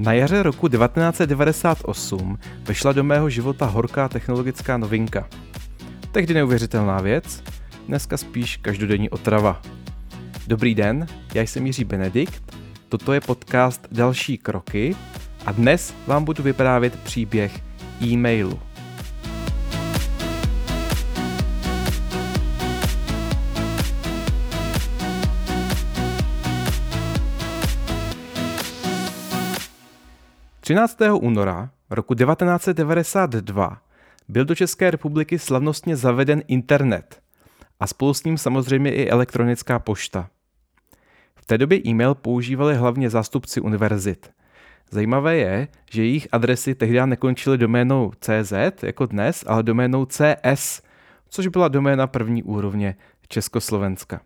Na jaře roku 1998 vyšla do mého života horká technologická novinka. Tehdy neuvěřitelná věc, dneska spíš každodenní otrava. Dobrý den, já jsem Jiří Benedikt, toto je podcast Další kroky a dnes vám budu vyprávět příběh e-mailu. 13. února roku 1992 byl do České republiky slavnostně zaveden internet a spolu s ním samozřejmě i elektronická pošta. V té době e-mail používali hlavně zástupci univerzit. Zajímavé je, že jejich adresy tehdy nekončily doménou CZ jako dnes, ale doménou CS, což byla doména první úrovně Československa.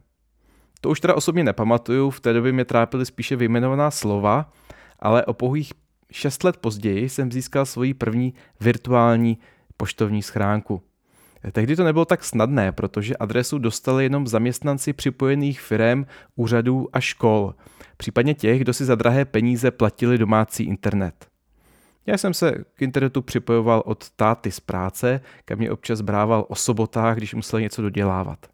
To už teda osobně nepamatuju, v té době mě trápily spíše vyjmenovaná slova, ale o pouhých Šest let později jsem získal svoji první virtuální poštovní schránku. Tehdy to nebylo tak snadné, protože adresu dostali jenom zaměstnanci připojených firm, úřadů a škol, případně těch, kdo si za drahé peníze platili domácí internet. Já jsem se k internetu připojoval od táty z práce, kam mě občas brával o sobotách, když musel něco dodělávat.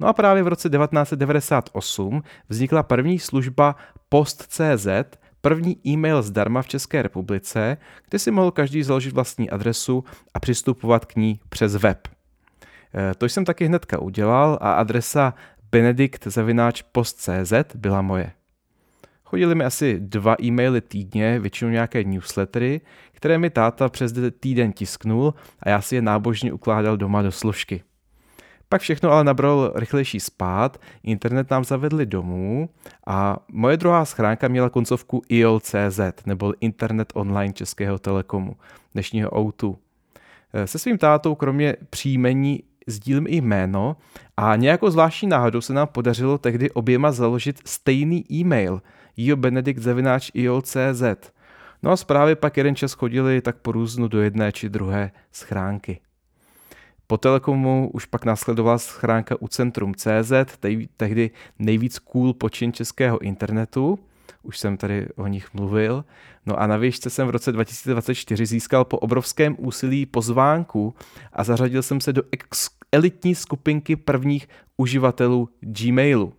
No a právě v roce 1998 vznikla první služba Post.cz, první e-mail zdarma v České republice, kde si mohl každý založit vlastní adresu a přistupovat k ní přes web. E, to jsem taky hnedka udělal a adresa benedikt.post.cz byla moje. Chodili mi asi dva e-maily týdně, většinou nějaké newslettery, které mi táta přes týden tisknul a já si je nábožně ukládal doma do složky. Pak všechno ale nabralo rychlejší spát, internet nám zavedli domů a moje druhá schránka měla koncovku IOCZ, nebo Internet Online Českého telekomu, dnešního O2. Eh, se svým tátou kromě příjmení sdílím i jméno a nějakou zvláštní náhodou se nám podařilo tehdy oběma založit stejný e-mail iobenedikt.io.cz. No a zprávy pak jeden čas chodili tak po různu do jedné či druhé schránky. Po Telekomu už pak následovala schránka u Centrum CZ, tehdy nejvíc cool počin českého internetu. Už jsem tady o nich mluvil. No a na výšce jsem v roce 2024 získal po obrovském úsilí pozvánku a zařadil jsem se do ex- elitní skupinky prvních uživatelů Gmailu.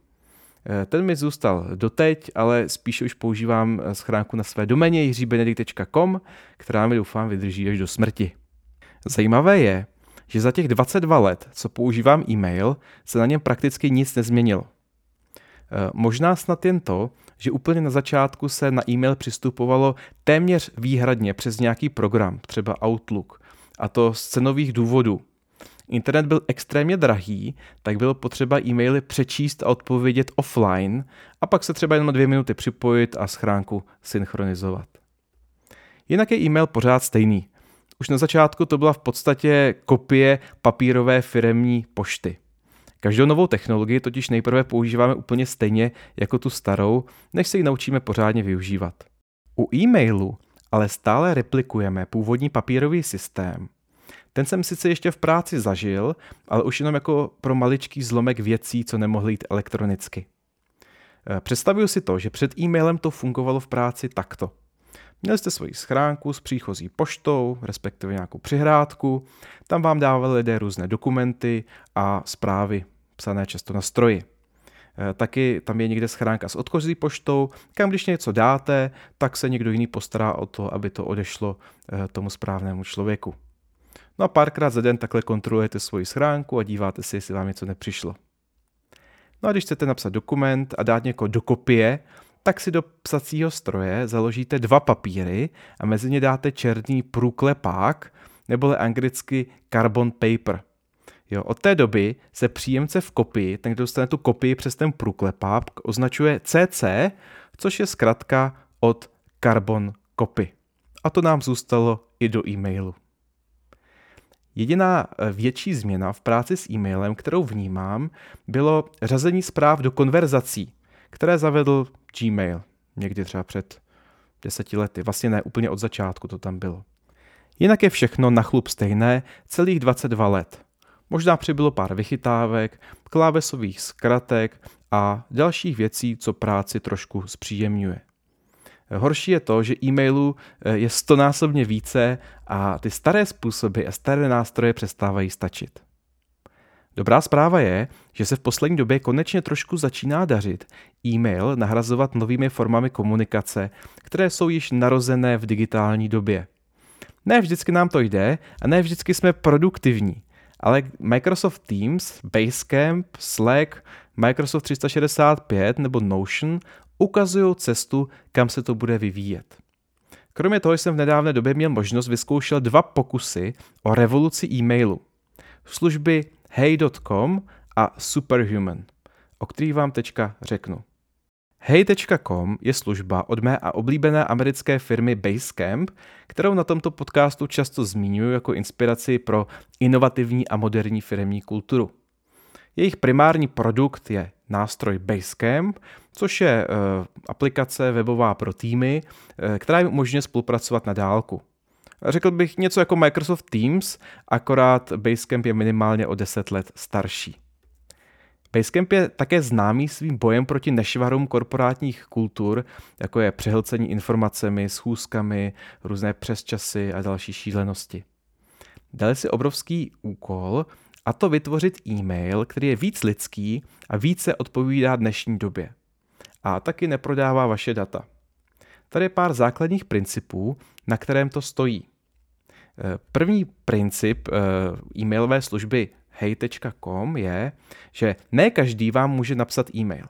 Eh, ten mi zůstal doteď, ale spíše už používám eh, schránku na své doméně jiřibenedikt.com, která mi doufám vydrží až do smrti. Zajímavé je, že za těch 22 let, co používám e-mail, se na něm prakticky nic nezměnilo. E, možná snad jen to, že úplně na začátku se na e-mail přistupovalo téměř výhradně přes nějaký program, třeba Outlook, a to z cenových důvodů. Internet byl extrémně drahý, tak bylo potřeba e-maily přečíst a odpovědět offline a pak se třeba jenom dvě minuty připojit a schránku synchronizovat. Jinak je e-mail pořád stejný. Už na začátku to byla v podstatě kopie papírové firemní pošty. Každou novou technologii totiž nejprve používáme úplně stejně jako tu starou, než se ji naučíme pořádně využívat. U e-mailu ale stále replikujeme původní papírový systém. Ten jsem sice ještě v práci zažil, ale už jenom jako pro maličký zlomek věcí, co nemohly jít elektronicky. Představuju si to, že před e-mailem to fungovalo v práci takto – Měli jste svoji schránku s příchozí poštou, respektive nějakou přihrádku, tam vám dávali lidé různé dokumenty a zprávy, psané často na stroji. E, taky tam je někde schránka s odchozí poštou, kam když něco dáte, tak se někdo jiný postará o to, aby to odešlo e, tomu správnému člověku. No a párkrát za den takhle kontrolujete svoji schránku a díváte si, jestli vám něco nepřišlo. No a když chcete napsat dokument a dát někoho do kopie, tak si do psacího stroje založíte dva papíry a mezi ně dáte černý průklepák, neboli anglicky carbon paper. Jo, od té doby se příjemce v kopii, ten, kdo dostane tu kopii přes ten průklepák, označuje CC, což je zkratka od carbon copy. A to nám zůstalo i do e-mailu. Jediná eh, větší změna v práci s e-mailem, kterou vnímám, bylo řazení zpráv do konverzací, které zavedl Gmail, někdy třeba před deseti lety. Vlastně ne úplně od začátku to tam bylo. Jinak je všechno na chlup stejné celých 22 let. Možná přibylo pár vychytávek, klávesových zkratek a dalších věcí, co práci trošku zpříjemňuje. Horší je to, že e-mailů je stonásobně více a ty staré způsoby a staré nástroje přestávají stačit. Dobrá zpráva je, že se v poslední době konečně trošku začíná dařit e-mail nahrazovat novými formami komunikace, které jsou již narozené v digitální době. Ne vždycky nám to jde a ne vždycky jsme produktivní, ale Microsoft Teams, Basecamp, Slack, Microsoft 365 nebo Notion ukazují cestu, kam se to bude vyvíjet. Kromě toho jsem v nedávné době měl možnost vyzkoušet dva pokusy o revoluci e-mailu. Služby hey.com a Superhuman, o kterých vám teďka řeknu. Hey.com je služba od mé a oblíbené americké firmy Basecamp, kterou na tomto podcastu často zmiňuji jako inspiraci pro inovativní a moderní firmní kulturu. Jejich primární produkt je nástroj Basecamp, což je uh, aplikace webová pro týmy, uh, která jim umožňuje spolupracovat na dálku. Řekl bych něco jako Microsoft Teams, akorát Basecamp je minimálně o 10 let starší. Basecamp je také známý svým bojem proti nešvarům korporátních kultur, jako je přehlcení informacemi, schůzkami, různé přesčasy a další šílenosti. Dali si obrovský úkol, a to vytvořit e-mail, který je víc lidský a více odpovídá dnešní době. A taky neprodává vaše data. Tady je pár základních principů, na kterém to stojí. První princip eh, e-mailové služby hey.com je, že ne každý vám může napsat e-mail.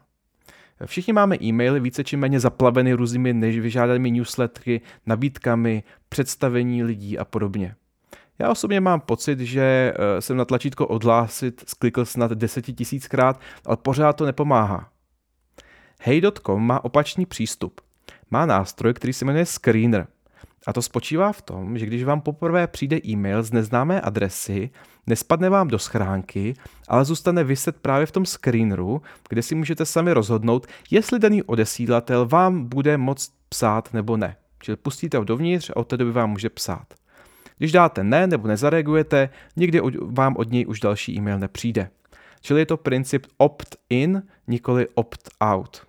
Všichni máme e-maily více či méně zaplaveny různými nevyžádanými newslettery, nabídkami, představení lidí a podobně. Já osobně mám pocit, že eh, jsem na tlačítko odhlásit sklikl snad desetitisíckrát, ale pořád to nepomáhá. Hey.com má opačný přístup. Má nástroj, který se jmenuje Screener. A to spočívá v tom, že když vám poprvé přijde e-mail z neznámé adresy, nespadne vám do schránky, ale zůstane vyset právě v tom screeneru, kde si můžete sami rozhodnout, jestli daný odesílatel vám bude moct psát nebo ne. Čili pustíte ho dovnitř a od té doby vám může psát. Když dáte ne nebo nezareagujete, nikdy vám od něj už další e-mail nepřijde. Čili je to princip opt-in, nikoli opt-out.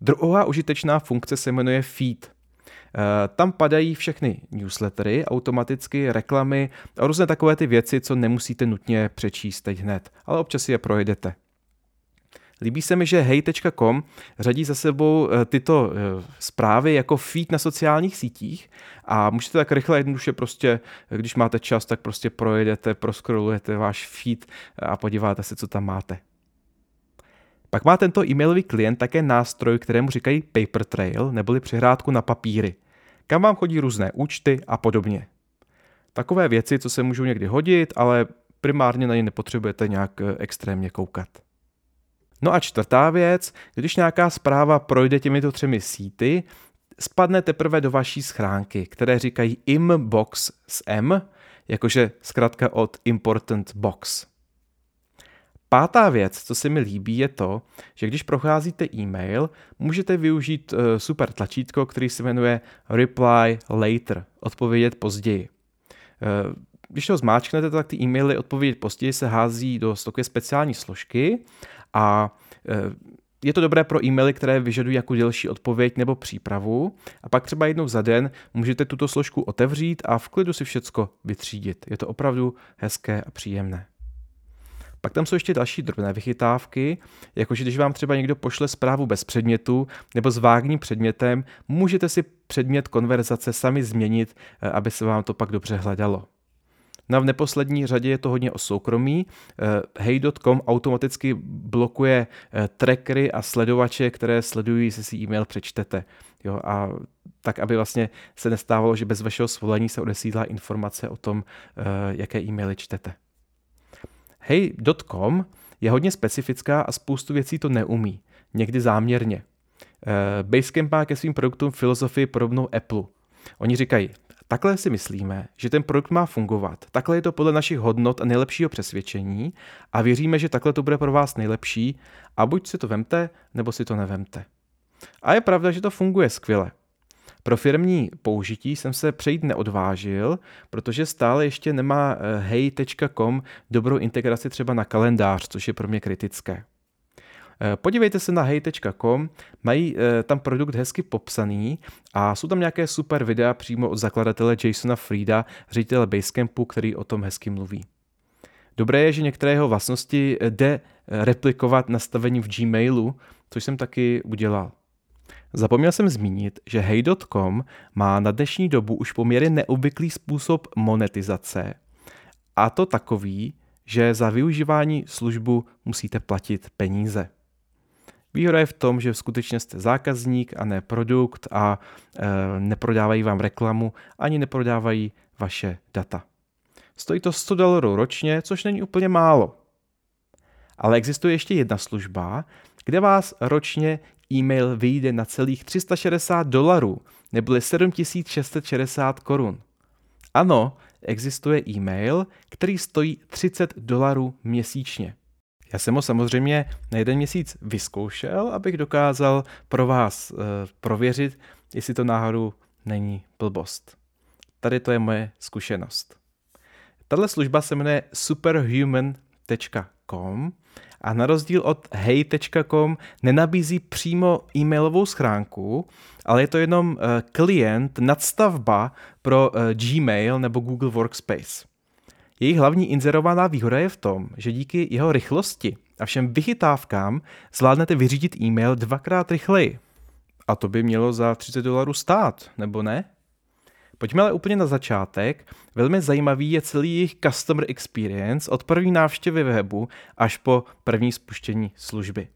Druhá užitečná funkce se jmenuje feed. Eh, tam padají všechny newslettery, automaticky reklamy a různé takové ty věci, co nemusíte nutně přečíst teď hned, ale občas si je projdete. Líbí se mi, že hej.com řadí za sebou eh, tyto eh, zprávy jako feed na sociálních sítích a můžete tak rychle jednoduše prostě, když máte čas, tak prostě projedete, proskrolujete váš feed a podíváte se, co tam máte. Pak má tento e-mailový klient také nástroj, kterému říkají paper trail, neboli přihrádku na papíry kam vám chodí různé účty a podobně. Takové věci, co se můžou někdy hodit, ale primárně na ně nepotřebujete nějak eh, extrémně koukat. No a čtvrtá věc, když nějaká zpráva projde těmito třemi síty, spadne teprve do vaší schránky, které říkají imbox s M, jakože zkrátka od important box. Pátá věc, co se mi líbí, je to, že když procházíte e-mail, můžete využít eh, super tlačítko, který se jmenuje Reply Later, odpovědět později. Eh, když to zmáčknete, tak ty e-maily odpovědět později se hází do takové speciální složky a eh, je to dobré pro e-maily, které vyžadují jako delší odpověď nebo přípravu a pak třeba jednou za den můžete tuto složku otevřít a v klidu si všecko vytřídit. Je to opravdu hezké a příjemné. Pak tam jsou ještě další drobné vychytávky, jakože když vám třeba někdo pošle zprávu bez předmětu nebo s vágním předmětem, můžete si předmět konverzace sami změnit, eh, aby se vám to pak dobře hledalo. No a v neposlední řadě je to hodně o soukromí. Eh, Hey.com automaticky blokuje eh, trackery a sledovače, které sledují, jestli si e-mail přečtete. Jo, a tak, aby vlastně se nestávalo, že bez vašeho svolení se odesílá informace o tom, jaké e-maily čtete. Hey.com je hodně specifická a spoustu věcí to neumí, někdy záměrně. Eh, Basecamp má ke svým produktům filozofii podobnou Apple. Oni říkají, takhle si myslíme, že ten produkt má fungovat, takhle je to podle našich hodnot a nejlepšího přesvědčení a věříme, že takhle to bude pro vás nejlepší a buď si to vemte, nebo si to nevemte. A je pravda, že to funguje skvěle. Pro firmní použití jsem se přejít neodvážil, protože stále ještě nemá eh, hey.com dobrou integraci třeba na kalendář, což je pro mě kritické. Eh, podívejte se na hej.com, mají eh, tam produkt hezky popsaný a jsou tam nějaké super videa přímo od zakladatele Jasona Frieda, ředitele Basecampu, který o tom hezky mluví. Dobré je, že některé jeho vlastnosti jde replikovat nastavení v Gmailu, což jsem taky udělal. Zapomněl jsem zmínit, že Hey.com má na dnešní dobu už poměrně neobvyklý způsob monetizace. A to takový, že za využívání službu musíte platit peníze. Výhoda je v tom, že skutečně jste zákazník a ne produkt a e, neprodávají vám reklamu ani neprodávají vaše data. Stojí to 100 dolarů ročně, což není úplně málo. Ale existuje ještě jedna služba, kde vás ročně e-mail vyjde na celých 360 dolarů, neboli 7660 korun. Ano, existuje e-mail, který stojí 30 dolarů měsíčně. Já jsem ho samozřejmě na jeden měsíc vyzkoušel, abych dokázal pro vás e, prověřit, jestli to náhodou není blbost. Tady to je moje zkušenost. Tahle služba se jmenuje superhuman.com a na rozdíl od hey.com nenabízí přímo e-mailovou schránku, ale je to jenom eh, klient, nadstavba pro eh, Gmail nebo Google Workspace. Jejich hlavní inzerovaná výhoda je v tom, že díky jeho rychlosti a všem vychytávkám zvládnete vyřídit e-mail dvakrát rychleji. A to by mělo za 30 dolarů stát, nebo ne? Pojďme ale úplně na začátek. Velmi zajímavý je celý jejich customer experience od první návštěvy webu až po první spuštění služby.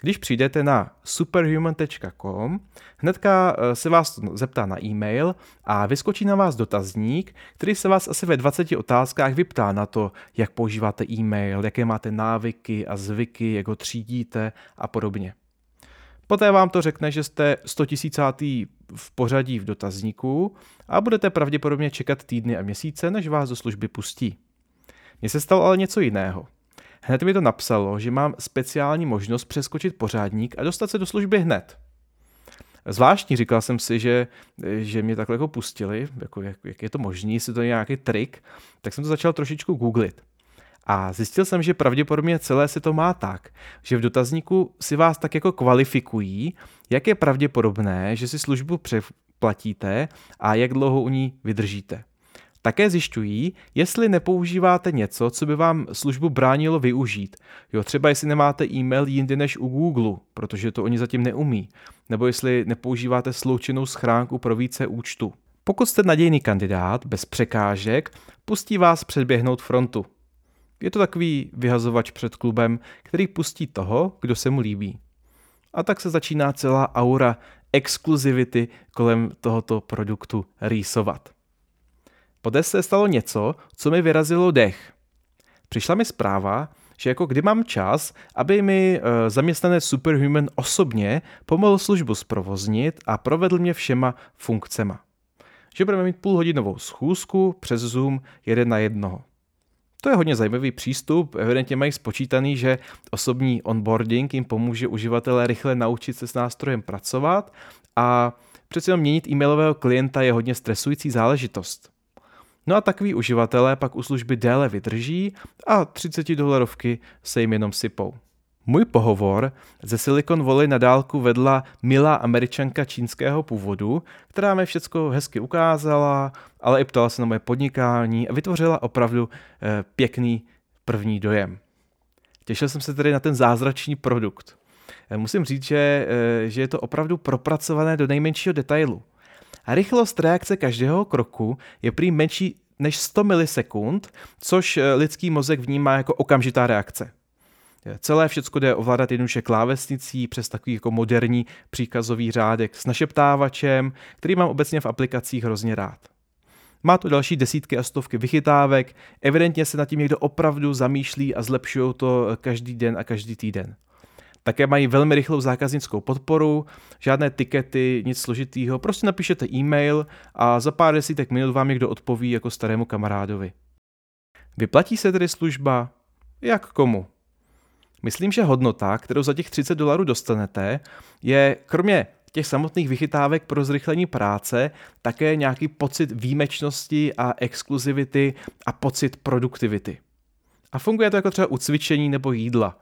Když přijdete na superhuman.com, hnedka eh, se vás zeptá na e-mail a vyskočí na vás dotazník, který se vás asi ve 20 otázkách vyptá na to, jak používáte e-mail, jaké máte návyky a zvyky, jak ho třídíte a podobně. Poté vám to řekne, že jste 100 tisícátý v pořadí v dotazníku a budete pravděpodobně čekat týdny a měsíce, než vás do služby pustí. Mně se stalo ale něco jiného. Hned mi to napsalo, že mám speciální možnost přeskočit pořádník a dostat se do služby hned. Zvláštní, říkal jsem si, že, že mě takhle jako pustili, jako jak, jak je to možné, jestli to je nějaký trik, tak jsem to začal trošičku googlit. A zjistil jsem, že pravděpodobně celé se to má tak, že v dotazníku si vás tak jako kvalifikují, jak je pravděpodobné, že si službu přeplatíte a jak dlouho u ní vydržíte. Také zjišťují, jestli nepoužíváte něco, co by vám službu bránilo využít. Jo, třeba jestli nemáte e-mail jindy než u Google, protože to oni zatím neumí. Nebo jestli nepoužíváte sloučenou schránku pro více účtu. Pokud jste nadějný kandidát, bez překážek, pustí vás předběhnout frontu. Je to takový vyhazovač před klubem, který pustí toho, kdo se mu líbí. A tak se začíná celá aura exkluzivity kolem tohoto produktu rýsovat. Poté se stalo něco, co mi vyrazilo dech. Přišla mi zpráva, že jako kdy mám čas, aby mi e, zaměstnanec Superhuman osobně pomohl službu zprovoznit a provedl mě všema funkcema. Že budeme mít půlhodinovou schůzku přes Zoom jeden na jednoho. To je hodně zajímavý přístup. Evidentně mají spočítaný, že osobní onboarding jim pomůže uživatele rychle naučit se s nástrojem pracovat a přece jenom měnit e-mailového klienta je hodně stresující záležitost. No a takový uživatelé pak u služby déle vydrží a 30 dolarovky se jim jenom sypou. Můj pohovor ze Silicon Valley na dálku vedla milá američanka čínského původu, která mi všechno hezky ukázala, ale i ptala se na moje podnikání a vytvořila opravdu eh, pěkný první dojem. Těšil jsem se tedy na ten zázračný produkt. Eh, musím říct, že, eh, že je to opravdu propracované do nejmenšího detailu. A rychlost reakce každého kroku je prý menší než 100 milisekund, což lidský mozek vnímá jako okamžitá reakce. Celé všechno jde ovládat jednoduše klávesnicí přes takový jako moderní příkazový řádek s našeptávačem, který mám obecně v aplikacích hrozně rád. Má to další desítky a stovky vychytávek, evidentně se nad tím někdo opravdu zamýšlí a zlepšují to každý den a každý týden. Také mají velmi rychlou zákaznickou podporu, žádné tikety, nic složitýho, prostě napíšete e-mail a za pár desítek minut vám někdo odpoví jako starému kamarádovi. Vyplatí se tedy služba? Jak komu? Myslím, že hodnota, kterou za těch 30 dolarů dostanete, je kromě těch samotných vychytávek pro zrychlení práce také nějaký pocit výjimečnosti a exkluzivity a pocit produktivity. A funguje to jako třeba u cvičení nebo jídla.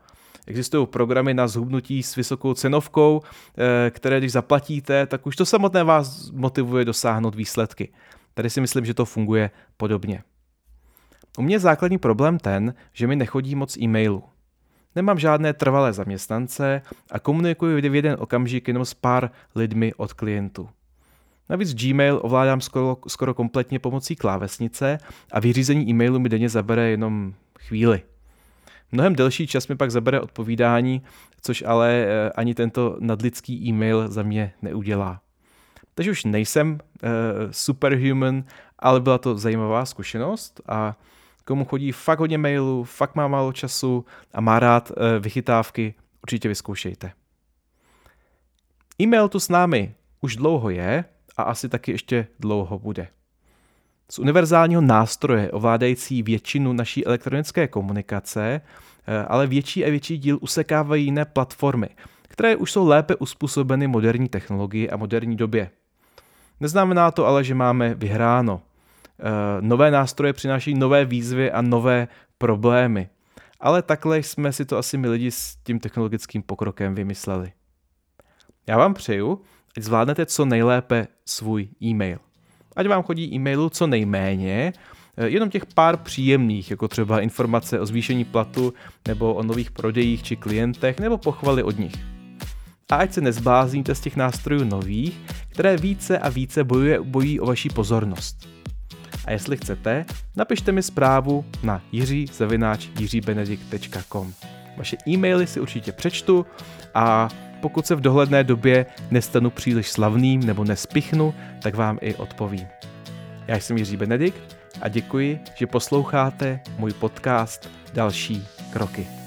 Existují programy na zhubnutí s vysokou cenovkou, eh, které když zaplatíte, tak už to samotné vás motivuje dosáhnout výsledky. Tady si myslím, že to funguje podobně. U mě je základní problém ten, že mi nechodí moc e-mailů. Nemám žádné trvalé zaměstnance a komunikuji v jeden okamžik jenom s pár lidmi od klientů. Navíc Gmail ovládám skoro, skoro kompletně pomocí klávesnice a vyřízení e-mailu mi denně zabere jenom chvíli. Mnohem delší čas mi pak zabere odpovídání, což ale eh, ani tento nadlidský e-mail za mě neudělá. Takže už nejsem uh, superhuman, ale byla to zajímavá zkušenost a komu chodí fakt hodně mailů, fakt má málo času a má rád uh, vychytávky, určitě vyzkoušejte. E-mail tu s námi už dlouho je a asi taky ještě dlouho bude. Z univerzálního nástroje ovládající většinu naší elektronické komunikace, eh, ale větší a větší díl usekávají jiné platformy, které už jsou lépe uspůsobeny moderní technologii a moderní době. Neznamená to ale, že máme vyhráno. Eh, nové nástroje přináší nové výzvy a nové problémy. Ale takhle jsme si to asi my lidi s tím technologickým pokrokem vymysleli. Já vám přeju, ať zvládnete co nejlépe svůj e-mail. Ať vám chodí e-mailu co nejméně, eh, jenom těch pár příjemných, jako třeba informace o zvýšení platu, nebo o nových prodejích či klientech, nebo pochvaly od nich. A ať se nezblázníte z těch nástrojů nových, které více a více bojuje, bojí o vaši pozornost. A jestli chcete, napište mi zprávu na jiří.jiříbenedikt.com Vaše e-maily si určitě přečtu a pokud se v dohledné době nestanu příliš slavným nebo nespichnu, tak vám i odpovím. Já jsem Jiří Benedikt a děkuji, že posloucháte můj podcast Další kroky.